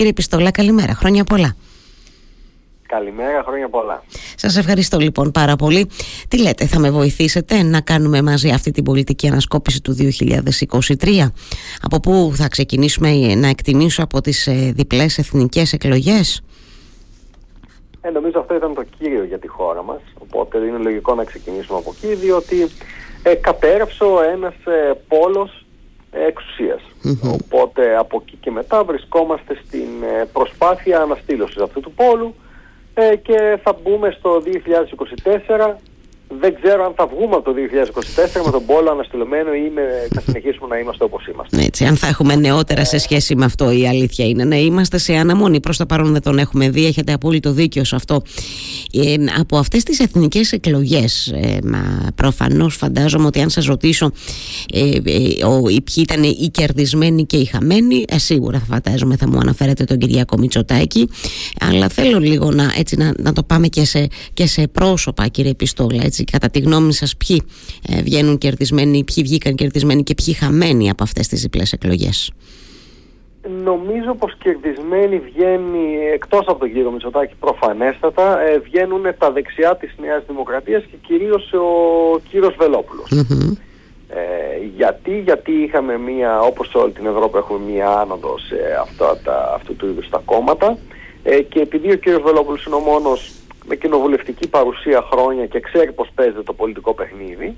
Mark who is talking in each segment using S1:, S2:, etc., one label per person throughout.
S1: Κύριε Πιστόλα, καλημέρα. Χρόνια πολλά.
S2: Καλημέρα, χρόνια πολλά.
S1: Σας ευχαριστώ λοιπόν πάρα πολύ. Τι λέτε, θα με βοηθήσετε να κάνουμε μαζί αυτή την πολιτική ανασκόπηση του 2023. Από πού θα ξεκινήσουμε να εκτιμήσω από τις ε, διπλές εθνικές εκλογές;
S2: Ε, νομίζω αυτό ήταν το κύριο για τη χώρα μας, οπότε είναι λογικό να ξεκινήσουμε από εκεί, διότι ε, κατέρευσε ο ένας ε, πόλος ε, εξουσιας Οπότε από εκεί και μετά βρισκόμαστε στην ε, προσπάθεια αναστήλωσης αυτού του πόλου ε, και θα μπούμε στο 2024 δεν ξέρω αν θα βγούμε από το 2024 με τον πόλο αναστηλωμένο ή με, θα συνεχίσουμε να είμαστε όπως είμαστε.
S1: Έτσι, αν θα έχουμε νεότερα σε σχέση με αυτό η αλήθεια είναι να είμαστε σε αναμονή. Προς το παρόν δεν τον έχουμε δει, έχετε απόλυτο δίκιο σε αυτό. Ε, από αυτές τις εθνικές εκλογές, ε, προφανώς φαντάζομαι ότι αν σας ρωτήσω ε, ε, ο, ποιοι ήταν οι κερδισμένοι και οι χαμένοι, ε, σίγουρα θα φαντάζομαι θα μου αναφέρετε τον Κυριακό Μητσοτάκη, αλλά θέλω λίγο να, έτσι, να, να το πάμε και σε, και σε πρόσωπα κύριε Πιστόλα, έτσι, κατά τη γνώμη σας ποιοι ε, βγαίνουν κερδισμένοι, ποιοι βγήκαν κερδισμένοι και ποιοι χαμένοι από αυτές τις διπλές εκλογές;
S2: Νομίζω πως κερδισμένοι βγαίνει, εκτός από τον κύριο Μητσοτάκη προφανέστατα, ε, βγαίνουν τα δεξιά της Νέας Δημοκρατίας και κυρίως ο κύριος Ε, γιατί, γιατί είχαμε μία, όπως σε όλη την Ευρώπη έχουμε μία άνοδος σε αυτά τα, αυτού του είδους τα κόμματα ε, και επειδή ο κύριος Βελόπουλος είναι ο μόνος με κοινοβουλευτική παρουσία χρόνια και ξέρει πώς παίζεται το πολιτικό παιχνίδι,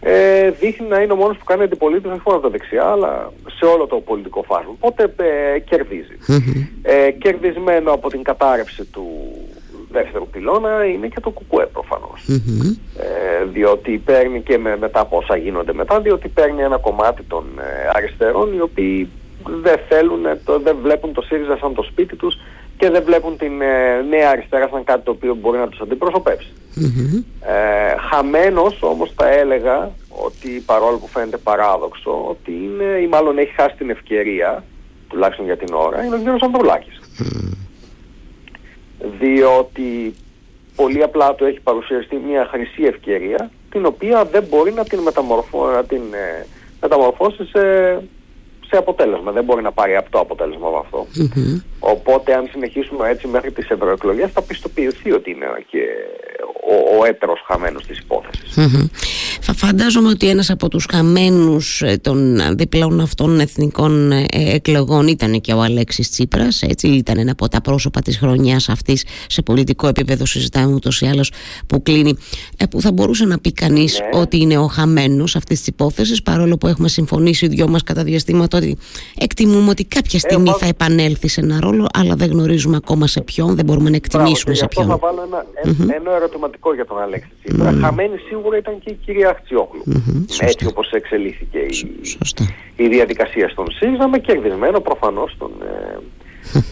S2: ε, δείχνει να είναι ο μόνος που κάνει αντιπολίτευση όχι μόνο από τα δεξιά, αλλά σε όλο το πολιτικό φάσμα. Οπότε ε, κερδίζει. Ε, κερδισμένο από την κατάρρευση του δεύτερου πυλώνα είναι και το κουκουέ προφανώς. Ε, διότι παίρνει και με, μετά από όσα γίνονται μετά, διότι παίρνει ένα κομμάτι των ε, αριστερών οι οποίοι δεν θέλουν, το, δεν βλέπουν το ΣΥΡΙΖΑ σαν το σπίτι τους και δεν βλέπουν την ε, νέα αριστερά σαν κάτι το οποίο μπορεί να τους αντιπροσωπεύσει. Ε, χαμένος όμως θα έλεγα ότι παρόλο που φαίνεται παράδοξο ότι είναι ή μάλλον έχει χάσει την ευκαιρία τουλάχιστον για την ώρα είναι ο κ. Ανδρουλάκης. Διότι πολύ απλά του έχει παρουσιαστεί μια χρυσή ευκαιρία την οποία δεν μπορεί να την, μεταμορφώ, να την ε, μεταμορφώσει σε σε αποτέλεσμα. Δεν μπορεί να πάρει αυτό αποτέλεσμα από αυτό. Οπότε αν συνεχίσουμε έτσι μέχρι τις ευρωεκλογές θα πιστοποιηθεί ότι είναι και ο, ο έτερος χαμένος της υπόθεσης.
S1: Θα φαντάζομαι ότι ένας από τους χαμένους ε, των διπλών αυτών εθνικών ε, εκλογών ήταν και ο Αλέξης Τσίπρας, έτσι ήταν ένα από τα πρόσωπα της χρονιάς αυτής σε πολιτικό επίπεδο συζητάμε ούτως ή άλλως που κλείνει, ε, που θα μπορούσε να πει κανείς ναι. ότι είναι ο χαμένος αυτής της υπόθεσης παρόλο που έχουμε συμφωνήσει οι δυο μας κατά διαστήματα ότι εκτιμούμε ότι κάποια στιγμή θα επανέλθει σε ένα ρόλο αλλά δεν γνωρίζουμε ακόμα σε ποιον, δεν μπορούμε να εκτιμήσουμε σε ποιον.
S2: Θα βάλω ένα, ένα ερωτηματικό για τον Αλέξη Τσίπρα. Χαμένη σίγουρα ήταν και η κυρία Αχτσιόγλου. Έτσι όπως εξελίχθηκε η, η διαδικασία στον ΣΥΡΙΖΑ με κερδισμένο προφανώς τον,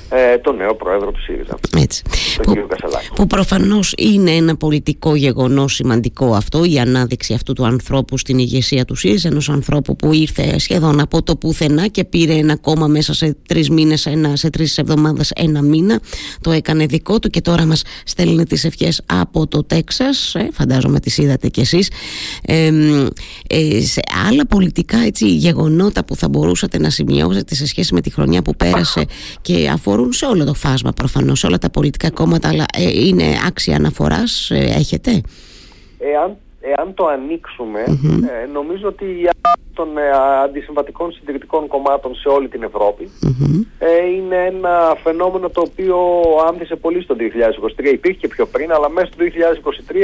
S2: ε, ε, τον νέο πρόεδρο του ΣΥΡΙΖΑ.
S1: Έτσι. Τον που, Που προφανώς είναι ένα πολιτικό γεγονός σημαντικό αυτό, η ανάδειξη αυτού του ανθρώπου στην ηγεσία του ΣΥΡΙΖΑ, ενός ανθρώπου που ήρθε σχεδόν από το πουθενά και πήρε ένα κόμμα μέσα σε τρεις μήνες, σε τρεις εβδομάδες, ένα μήνα. Το έκανε δικό του και τώρα μας στέλνει τις ευχές από το Τέξας. Ε, φαντάζομαι τις είδατε κι εσείς. Ε, ε, σε άλλα πολιτικά έτσι, γεγονότα που θα μπορούσατε να σημειώσετε σε σχέση με τη χρονιά που πέρασε και αφορούν σε όλο το φάσμα προφανώς, σε όλα τα πολιτικά κόμματα, αλλά ε, είναι άξια αναφοράς, ε, έχετε;
S2: Εάν, εάν το ανοίξουμε, ε, νομίζω ότι η των αντισυμβατικών συντηρητικών κομμάτων σε όλη την ευρωπη είναι ένα φαινόμενο το οποίο άμφισε πολύ στο 2023. Υπήρχε και πιο πριν, αλλά μέσα στο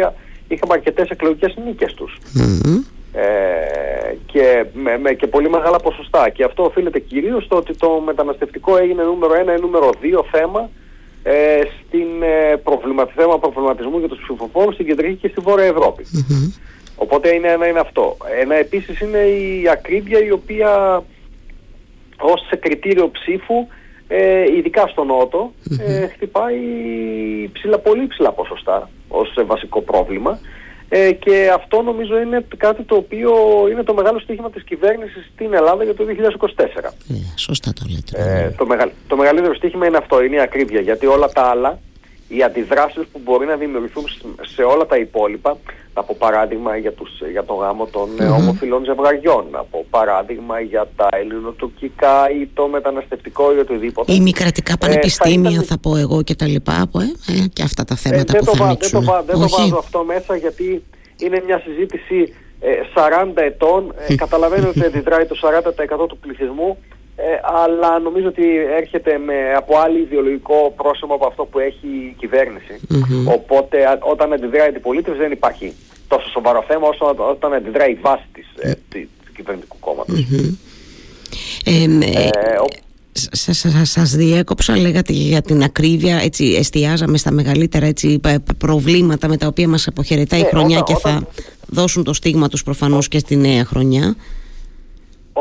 S2: 2023 είχαμε αρκετές εκλογικές νίκες τους. Ε, και με, με, και πολύ μεγάλα ποσοστά. Και αυτό οφείλεται κυρίως στο ότι το μεταναστευτικό έγινε νούμερο ένα ή νούμερο δύο θέμα ε, στην ε, προβλημα, θέμα προβληματισμού για τους ψηφοφόρους στην Κεντρική και στη Βόρεια Οπότε είναι ένα είναι αυτό. Ένα επίσης είναι η ακρίβεια η οποία ως σε κριτήριο ψήφου ε, ειδικά στο Νότο ε, χτυπάει ψηλά, πολύ ψηλά ποσοστά ως βασικό πρόβλημα ε, και αυτό νομίζω είναι κάτι το οποίο είναι το μεγάλο στοίχημα της κυβέρνησης στην Ελλάδα για το 2024.
S1: Ε, σωστά το λέτε. Ε,
S2: το, μεγα, το μεγαλύτερο στοίχημα είναι αυτό, είναι η ακρίβεια, γιατί όλα τα άλλα οι αντιδράσεις που μπορεί να δημιουργηθούν σε όλα τα υπόλοιπα από παράδειγμα για, τους, για το γάμο των mm ομοφυλών ζευγαριών από παράδειγμα για τα ελληνοτουρκικά ή το μεταναστευτικό ή οτιδήποτε.
S1: Ή μη κρατικά πανεπιστήμια ε, θα, πω εγώ και τα λοιπά ε, ε, και αυτά τα θέματα
S2: ε,
S1: που θα
S2: ανοίξουν δεν, το, δεν το βάζω αυτό μέσα γιατί είναι μια συζήτηση 40 ετών. Καταλαβαίνω ότι αντιδράει το 40% του πληθυσμού ε, αλλά νομίζω ότι έρχεται με, από άλλη ιδεολογικό πρόσωπο από αυτό που έχει η κυβερνηση Οπότε όταν αντιδράει η αντιπολίτευση δεν υπάρχει τόσο σοβαρό θέμα όσο όταν αντιδράει η βάση της, ε, του κυβερνητικού κόμματος.
S1: Ε, ε, σας διέκοψα λέγατε για την ακρίβεια έτσι εστιάζαμε στα μεγαλύτερα έτσι, προβλήματα με τα οποία μας αποχαιρετάει η χρονιά και θα δώσουν το στίγμα τους προφανώς και στη νέα χρονιά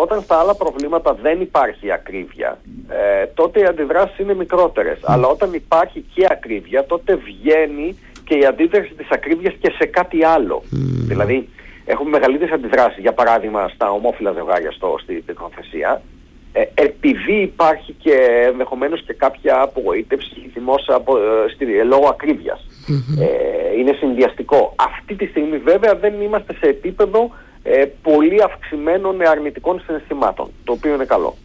S2: όταν στα άλλα προβλήματα δεν υπάρχει ακρίβεια, ε, τότε οι αντιδράσεις είναι μικρότερες. Αλλά όταν υπάρχει και ακρίβεια, τότε βγαίνει και η αντίδραση της ακρίβειας και σε κάτι άλλο. Δηλαδή, έχουμε μεγαλύτερες αντιδράσεις, για παράδειγμα, στα ομόφυλα ζευγάρια στο, στη τεχνοθεσία, ε, επειδή υπάρχει και ενδεχομένως και κάποια απογοήτευση δημόσια από, ε, στη, λόγω Ε, είναι συνδυαστικό. Αυτή τη στιγμή βέβαια δεν είμαστε σε επίπεδο ε, πολύ αυξημένων αρνητικών συναισθημάτων, το οποίο είναι καλό.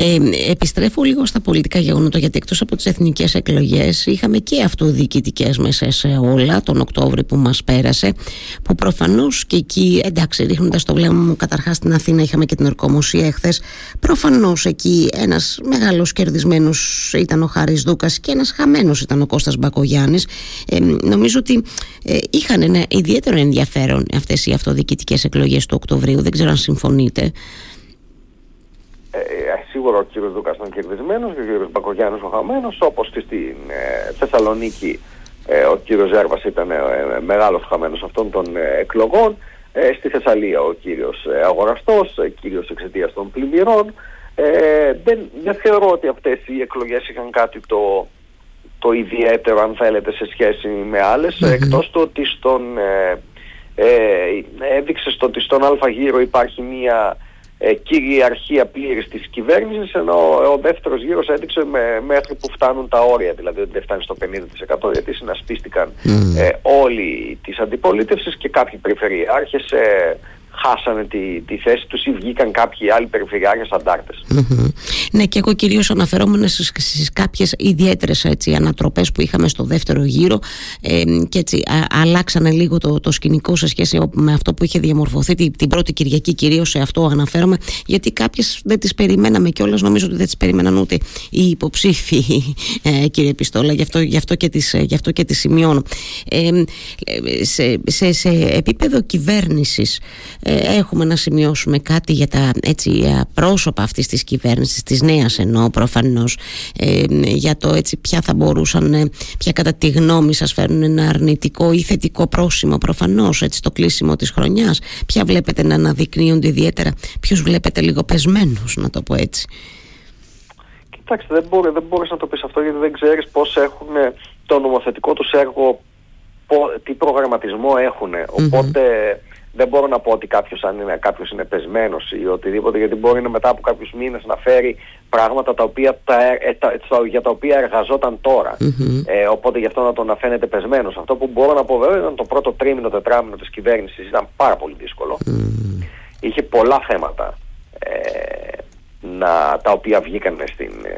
S1: Ε, επιστρέφω λίγο στα πολιτικά γεγονότα γιατί εκτός από τις εθνικές εκλογές είχαμε και αυτοδιοικητικές μέσα σε όλα τον Οκτώβριο που μας πέρασε που προφανώς και εκεί εντάξει ρίχνοντας το βλέμμα μου καταρχάς στην Αθήνα είχαμε και την ορκομοσία εχθές προφανώς εκεί ένας μεγάλος κερδισμένος ήταν ο Χάρης Δούκας και ένας χαμένος ήταν ο Κώστας Μπακογιάννης. Ε, νομίζω ότι ε, είχαν ένα ιδιαίτερο ενδιαφέρον αυτές οι αυτοδιοικητικές εκλογές του Οκτωβρίου δεν ξέρω αν συμφωνείτε
S2: ε, σίγουρα ο κύριος Δούκας ήταν κερδισμένος και ο κύριος Μπακογιάννης ο χαμένος όπως και στην ε, Θεσσαλονίκη ε, ο κύριος Ζέρβας ήταν ε, μεγάλος χαμένος αυτών των ε, εκλογών. Ε, στη Θεσσαλία ο κύριος αγοραστός, κύριος εξαιτίας των πλημμυρών. Δεν, δεν θεωρώ ότι αυτές οι εκλογές είχαν κάτι το, το ιδιαίτερο αν θέλετε σε σχέση με άλλες εκτός το ότι στον έδειξε στο ότι στον Α γύρο υπάρχει μία ε, κυριαρχία πλήρης της κυβέρνησης ενώ ο δεύτερος γύρος έδειξε με, μέχρι που φτάνουν τα όρια δηλαδή ότι δεν φτάνει στο 50% γιατί συνασπίστηκαν ε, όλοι της αντιπολίτευσης και κάποιοι περιφερειάρχες ε, χάσανε τη, τη θέση τους ή βγήκαν κάποιοι άλλοι περιφερειάρχες αντάρτες.
S1: Ναι και εγώ κυρίως αναφερόμουν στις, στις κάποιες ιδιαίτερες έτσι, ανατροπές που είχαμε στο δεύτερο γύρο ε, και έτσι α, αλλάξανε λίγο το, το σκηνικό σε σχέση με αυτό που είχε διαμορφωθεί την, την πρώτη Κυριακή κυρίως σε αυτό αναφέρομαι γιατί κάποιες δεν τις περιμέναμε και όλες νομίζω ότι δεν τις περίμεναν ούτε οι υποψήφοι ε, κύριε Πιστόλα γι' αυτό, γι αυτό, και, τις, γι αυτό και τις σημειώνω. Ε, σε, σε, σε επίπεδο κυβέρνησης ε, έχουμε να σημειώσουμε κάτι για τα έτσι, ε, πρόσωπα αυτής της κυβέρνησης, της νέας εννοώ προφανώς, ε, για το έτσι ποια θα μπορούσαν, ποια κατά τη γνώμη σας φέρουν ένα αρνητικό ή θετικό πρόσημο προφανώς, έτσι το κλείσιμο της χρονιάς, ποια βλέπετε να αναδεικνύονται ιδιαίτερα, ποιους βλέπετε λίγο πεσμένους να το πω έτσι.
S2: Κοιτάξτε, δεν, μπορεί, δεν μπορείς να το πεις αυτό γιατί δεν ξέρεις πώς έχουν το νομοθετικό τους έργο, τι προγραμματισμό έχουν. Οπότε δεν μπορώ να πω ότι κάποιος, αν είναι, κάποιος είναι πεσμένος ή οτιδήποτε, γιατί μπορεί να μετά από κάποιους μήνες να φέρει πράγματα τα οποία, τα, ε, τα, για τα οποία εργαζόταν Ε, οπότε γι' αυτό να τον να φαίνεται πεσμένος. Αυτό που μπορώ να πω βέβαια ήταν το πρώτο τρίμηνο, τετράμινο της κυβέρνησης ήταν πάρα πολύ δύσκολο. Είχε πολλά θέματα ε, να, τα οποία βγήκαν στην, ε,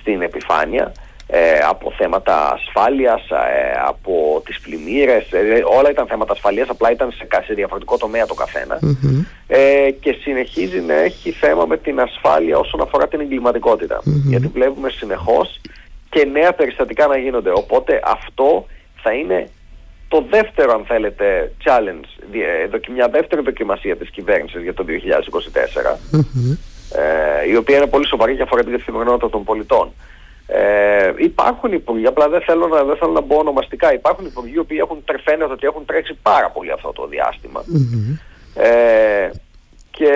S2: στην επιφάνεια. Ε, από θέματα ασφάλειας, ε, από τις πλημμύρες, ε, όλα ήταν θέματα ασφαλείας, απλά ήταν σε, σε διαφορετικό τομέα το καθενα και συνεχίζει να έχει θέμα με την ασφάλεια όσον αφορά την εγκληματικοτητα Γιατί βλέπουμε συνεχώς και νέα περιστατικά να γίνονται. Οπότε αυτό θα είναι το δεύτερο αν θέλετε challenge, μια δεύτερη δοκιμασία της κυβέρνησης για το 2024 η οποία είναι πολύ σοβαρή και αφορά την καθημερινότητα των πολιτών. Ε, υπάρχουν υπουργοί, απλά δεν θέλω, να, δεν θέλω να μπω ονομαστικά. Υπάρχουν υπουργοί οι οποίοι έχουν τρεφαίνεται ότι έχουν τρέξει πάρα πολύ αυτό το διαστημα Ε, και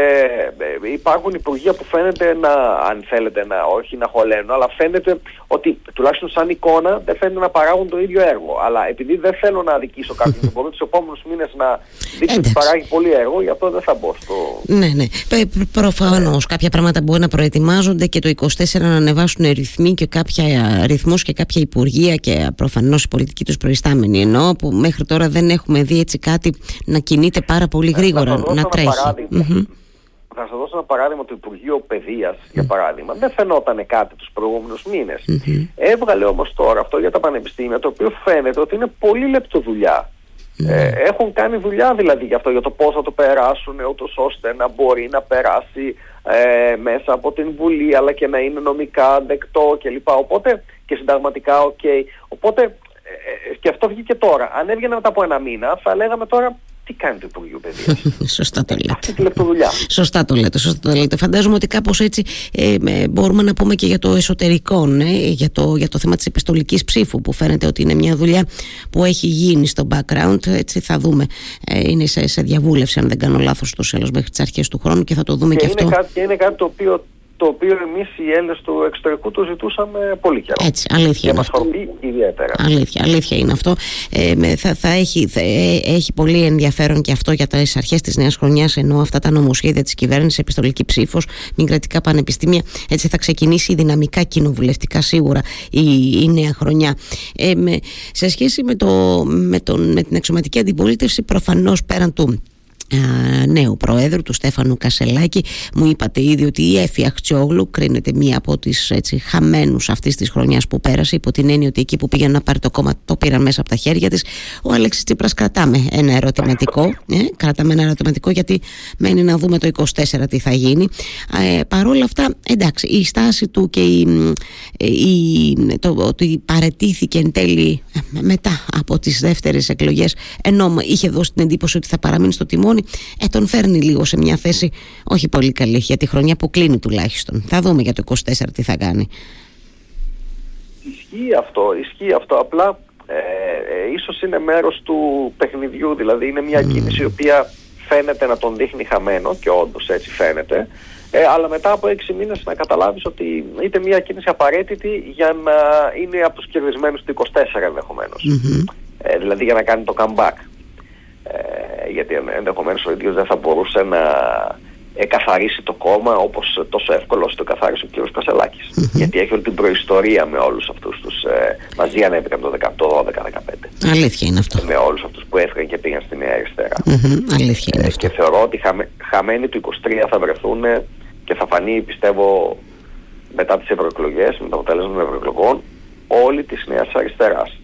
S2: ε, υπάρχουν υπουργεία που φαίνεται να, αν θέλετε να όχι να χωλένουν, αλλά φαίνεται ότι τουλάχιστον σαν εικόνα δεν φαίνεται να παράγουν το ίδιο έργο. Αλλά επειδή δεν θέλω να αδικήσω κάποιον, μπορεί τους επόμενους μήνες να δείξει ότι παράγει πολύ έργο, γι' αυτό δεν θα μπω στο.
S1: Ναι, ναι. Προφανώς κάποια πράγματα μπορεί να προετοιμάζονται και το 24 να ανεβάσουν ρυθμοί και κάποια ρυθμούς και κάποια υπουργεία και προφανώς η πολιτική τους προϊστάμενη. Ενώ που μέχρι τώρα δεν έχουμε δει έτσι κάτι να κινείται πάρα πολύ γρήγορα, να τρέχει.
S2: Θα σας δώσω ένα παράδειγμα του Υπουργείου Παιδείας, για παράδειγμα. Δεν φαινόταν κάτι τους προηγούμενους μήνες. Έβγαλε όμως τώρα αυτό για τα πανεπιστήμια, το οποίο φαίνεται ότι είναι πολύ λεπτοδουλειά. Ε, έχουν κάνει δουλειά δηλαδή για αυτό, για το πώς θα το περάσουν, ούτως ώστε να μπορεί να περάσει ε, μέσα από την Βουλή, αλλά και να είναι νομικά δεκτό κλπ. Οπότε και συνταγματικά OK. Okay. Οπότε ε, ε, και αυτό βγήκε τώρα. Αν έβγαινε μετά από ένα μήνα, θα λέγαμε τώρα τι κάνει το Υπουργείο Παιδείας;
S1: Σωστά το λέτε.
S2: Αυτή τη λεπτοδουλειά.
S1: Σωστά το λέτε. Σωστά το λέτε. Φαντάζομαι ότι κάπως έτσι ε, μπορούμε να πούμε και για το εσωτερικό, ναι, για, το, για το θέμα της επιστολικής ψήφου, που φαίνεται ότι είναι μια δουλειά που έχει γίνει στο background. Έτσι θα δούμε. Ε, είναι σε, σε διαβούλευση, αν δεν κάνω λάθος, το τέλος μέχρι τις αρχές του χρόνου και θα το δούμε και,
S2: και
S1: αυτό.
S2: Κάτι, και είναι κάτι το οποίο το οποίο εμείς οι Έλληνες του εξωτερικού το ζητούσαμε πολύ καιρό.
S1: Έτσι, αλήθεια.
S2: Και μας χορηγεί ιδιαίτερα.
S1: Αλήθεια, αλήθεια είναι αυτό. Ε, θα, θα, έχει, θα, ε, έχει πολύ ενδιαφέρον και αυτό για τις αρχές της νέας χρονιάς, ενώ αυτά τα νομοσχέδια της κυβέρνησης, επιστολική ψήφος, μη κρατικά πανεπιστήμια, έτσι θα ξεκινήσει δυναμικά κοινοβουλευτικά σίγουρα η, η νέα χρονιά. Ε, με, σε σχέση με, το, με, τον, με την εξωματική αντιπολίτευση, προφανώς πέραν του νέου Προέδρου του Στέφανου Κασελάκη. Μου είπατε ήδη ότι η Έφη Αχτσιόγλου κρίνεται μία από τις έτσι, χαμένους αυτής της χρονιάς που πέρασε υπό την έννοια ότι εκεί που πήγαινε να πάρει το κόμμα το πήραν μέσα από τα χέρια της. Ο Αλέξης Τσίπρας κρατάμε ένα ερωτηματικό ε, κρατάμε ένα ερωτηματικό γιατί μένει να δούμε το 24 τι θα γίνει. Ε, παρόλα αυτά εντάξει η στάση του και η, η, το ότι παρετήθηκε εν τέλει ε, μετά από τις δεύτερες εκλογές ενώ είχε δώσει την εντύπωση ότι θα παραμείνει στο τιμόνι ε, τον φέρνει λίγο σε μια θέση όχι πολύ καλή για τη χρονιά που κλείνει τουλάχιστον. Θα δούμε για το 24 τι θα κάνει.
S2: Ισχύει αυτό, ισχύει αυτό. Απλά ε, ε, ίσως είναι μέρος του παιχνιδιού, δηλαδή είναι μια κίνηση η οποία φαίνεται να τον δείχνει χαμένο και όντως έτσι φαίνεται. Ε, αλλά μετά από έξι μήνες να καταλάβεις ότι είτε μια κίνηση απαραίτητη για να είναι από τους κερδισμένους του 24 ενδεχομένως. Ε, δηλαδή για να κάνει το comeback. Ε, γιατί ενδεχομένως ο ίδιος δεν θα μπορούσε να εκαθαρίσει το κόμμα όπως τόσο εύκολο το καθάρισε ο κ. κασελακης Γιατί έχει όλη την προϊστορία με όλους αυτούς τους... Ε, μαζί ανέβηκαν το 18, 12, 15.
S1: Αλήθεια είναι αυτό.
S2: Με όλους αυτούς που έφυγαν και πήγαν στη Νέα Αριστερά.
S1: Αλήθεια είναι
S2: ε,
S1: αυτό.
S2: Και θεωρώ ότι χαμε, χαμένοι του 23 θα βρεθούν και θα φανεί πιστεύω μετά τις ευρωεκλογές, με το αποτέλεσμα των ευρωεκλογών, όλοι της Νέας Αριστεράς.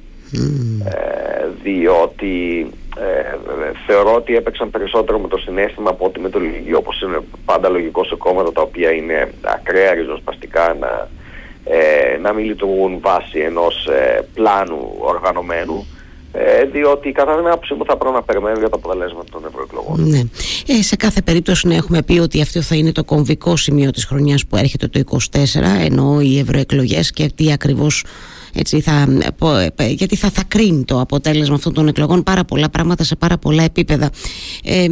S2: Ε, διότι ε, θεωρώ ότι έπαιξαν περισσότερο με το συνέστημα από ότι με το λογική όπως είναι πάντα λογικό σε κόμματα τα οποία είναι ακραία ριζοσπαστικά να, ε, να μην λειτουργούν βάσει ενός ε, πλάνου οργανωμένου ε, διότι κατά την άποψή μου θα πρέπει να περιμένουν για τα αποτελέσματα των ευρωεκλογών.
S1: Ναι. Ε, σε κάθε περίπτωση να έχουμε πει ότι αυτό θα είναι το κομβικό σημείο της χρονιάς που έρχεται το 24 ενώ οι ευρωεκλογές και τι ακριβώς έτσι θα, γιατί θα, θα κρίνει το αποτέλεσμα αυτών των εκλογών πάρα πολλά πράγματα σε πάρα πολλά επίπεδα. Ε,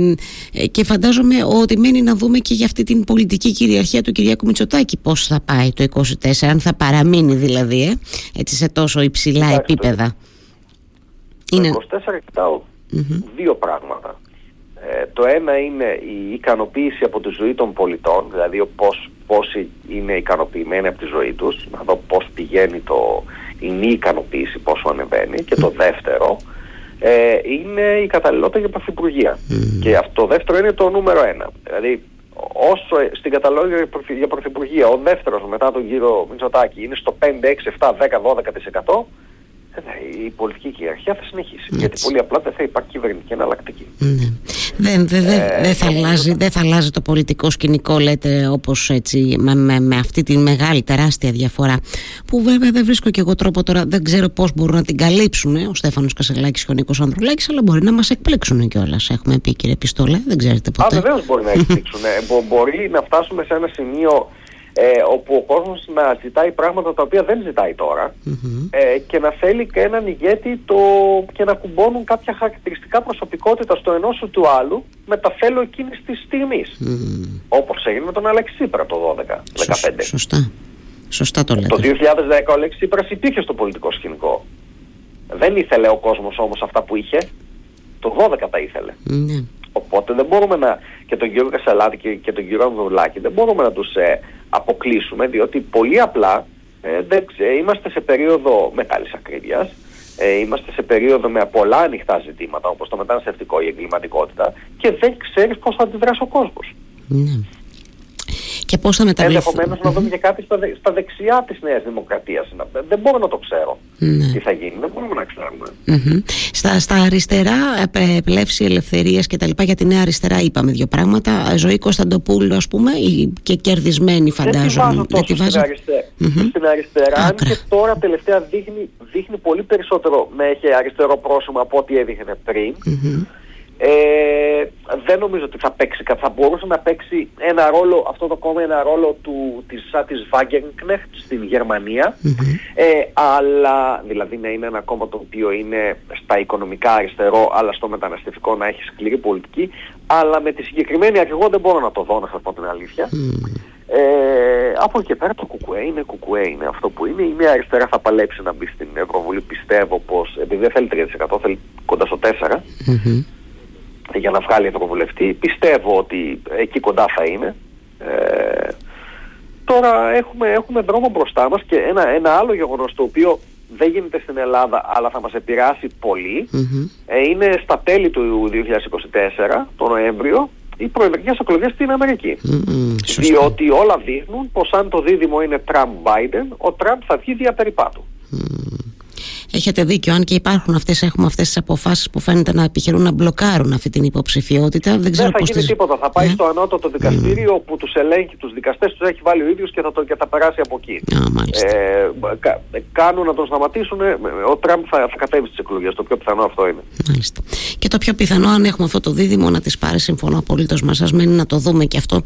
S1: και φαντάζομαι ότι μένει να δούμε και για αυτή την πολιτική κυριαρχία του Κυριάκου Μητσοτάκη πώς θα πάει το 24 αν θα παραμείνει δηλαδή ε, έτσι σε τόσο υψηλά επίπεδα
S2: το, είναι... 24 κοιταω δύο πράγματα. Ε, το ένα είναι η ικανοποίηση από τη ζωή των πολιτών, δηλαδή πώς, πόσοι είναι ικανοποιημένοι από τη ζωή τους, να δω πώς πηγαίνει το, η μη ικανοποίηση πόσο ανεβαίνει και το δεύτερο ε, είναι η καταλληλότητα για πρωθυπουργία. Και αυτό το δεύτερο είναι το νούμερο ένα. Δηλαδή όσο στην καταλληλότητα για πρωθυπουργία ο δεύτερος μετά τον κύριο Μητσοτάκη είναι στο 5, 6, 7, 10, 12% η πολιτική κυριαρχία θα συνεχίσει. Γιατί πολύ απλά δεν θα υπάρχει κυβερνητική εναλλακτική.
S1: Ναι. Δεν, δεν, δεν, ε, θα αλλάζει, δεν θα αλλάζει το πολιτικό σκηνικό, λέτε, όπως έτσι, με, με, με, αυτή τη μεγάλη τεράστια διαφορά. Που βέβαια δεν βρίσκω και εγώ τρόπο τώρα, δεν ξέρω πώς μπορούν να την καλύψουν ε, ο Στέφανος Κασελάκης και ο Νίκος Ανδρουλάκης, αλλά μπορεί να μας εκπλήξουν κιόλας. Έχουμε πει, κύριε Πιστόλα, δεν ξέρετε ποτέ.
S2: Α, βεβαίως μπορεί να εκπλήξουν. μπορεί να φτάσουμε σε ένα σημείο ε, όπου ο κόσμος να ζητάει πράγματα τα οποία δεν ζητάει ε, και να θέλει και έναν ηγέτη το, και να κουμπώνουν κάποια χαρακτηριστικά προσωπικότητα στο ενός του άλλου με τα θέλω εκείνης της στιγμής. Mm. Όπως έγινε με τον Αλέξη Σύπρα το 12-15.
S1: Σωστά. Σωστά το λέτε.
S2: Το 2010 ο Αλέξης Σύπρας υπήρχε στο πολιτικό σκηνικό. Δεν ήθελε ο κόσμος όμως αυτά που είχε. Το 12 τα ήθελε. Ναι. Οπότε δεν μπορούμε να, και τον κύριο Κασαλάτη και, και τον κύριο Ανδρουλάκη, δεν μπορούμε να τους ε, αποκλείσουμε, διότι πολύ απλά ε, δεν, είμαστε σε περίοδο μεγάλης ακρίβειας, ε, είμαστε σε περίοδο με πολλά ανοιχτά ζητήματα, όπως το μεταναστευτικό, η εγκληματικότητα, και δεν ξέρεις πώς θα αντιδράσει ο κόσμος. Ναι
S1: και πώς θα μεταβληθεί.
S2: Ενδεχομένως να δούμε και κάτι στα, στα δεξιά της Νέας Δημοκρατίας. Δεν μπορώ να το ξέρω ναι. τι θα γίνει, δεν μπορούμε να ξέρουμε.
S1: Στα, στα αριστερά, πλεύση ελευθερίας και τα λοιπά, για τη Νέα Αριστερά είπαμε δύο πράγματα. Ζωή Κωνσταντοπούλου, ας πούμε, και κερδισμένη φαντάζομαι.
S2: Δεν τη βάζω τόσο στην αριστερά. αν και τώρα τελευταία δείχνει, δείχνει πολύ περισσότερο με έχει αριστερό πρόσωπο από ό,τι έδειχνε πριν. Ε, δεν νομίζω ότι θα παίξει θα μπορούσε να παίξει ένα ρόλο, αυτό το κόμμα ένα ρόλο του, της, σαν της Wagenknecht στην γερμανια ε, αλλά δηλαδή να είναι ένα κόμμα το οποίο είναι στα οικονομικά αριστερό αλλά στο μεταναστευτικό να έχει σκληρή πολιτική. Αλλά με τη συγκεκριμένη αρχηγό δεν μπορώ να το δω να σας πω την αλήθεια. Ε, από εκεί και πέρα το κουκουέ είναι κουκουέ είναι αυτό που είναι. Η μία αριστερά θα παλέψει να μπει στην Ευρωβουλή. Πιστεύω πως επειδή δεν θέλει 3% θέλει κοντά στο 4% για να βγάλει ευρωβουλευτή. Πιστεύω ότι εκεί κοντά θα είναι. Ε, τώρα έχουμε, έχουμε δρόμο μπροστά μας και ένα, ένα άλλο γεγονός το οποίο δεν γίνεται στην Ελλάδα αλλά θα μας επηρεάσει ε, είναι στα τέλη του 2024, το Νοέμβριο, οι προεδρικές εκλογές στην αμερικη Διότι όλα δείχνουν πως αν το δίδυμο είναι Τραμπ-Μπάιντεν, ο Τραμπ θα βγει δια περιπάτου.
S1: Έχετε δίκιο, αν και υπάρχουν αυτές έχουμε αυτές τις αποφάσεις που φαίνεται να επιχειρούν να μπλοκάρουν αυτή την υποψηφιότητα. Δεν, ξέρω
S2: δεν θα γίνει
S1: τις...
S2: τίποτα. Θα πάει ε; στο ανώτατο δικαστήριο mm. που τους ελέγχει, τους δικαστές τους έχει βάλει ο ίδιος και, θα το, και θα περάσει από εκεί.
S1: ε,
S2: κα, κάνουν να τον σταματήσουν. Ο Τραμπ θα, θα κατέβει στις εκλογές. Το πιο πιθανό αυτό είναι.
S1: Μάλιστα. Και το πιο πιθανό, αν έχουμε αυτό το δίδυμο να τις πάρει, συμφωνώ απολύτως μα. Σας μένει να το δούμε και αυτό.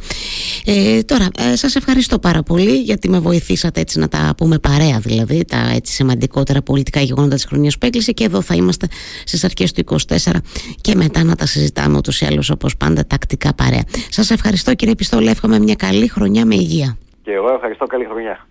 S1: Ε, τώρα, ε, σας ευχαριστώ πάρα πολύ γιατί με βοηθήσατε έτσι να τα πούμε παρέα, δηλαδή τα έτσι σημαντικότερα πολιτικά γεγονότα της χρονιάς που έκλεισε και εδώ θα είμαστε στις αρχές του 24 και μετά να τα συζητάμε ούτως ή άλλως όπως πάντα τακτικά παρέα. Σας ευχαριστώ κύριε Πιστόλη, εύχομαι μια καλή χρονιά με υγεία.
S2: Και εγώ ευχαριστώ, καλή χρονιά.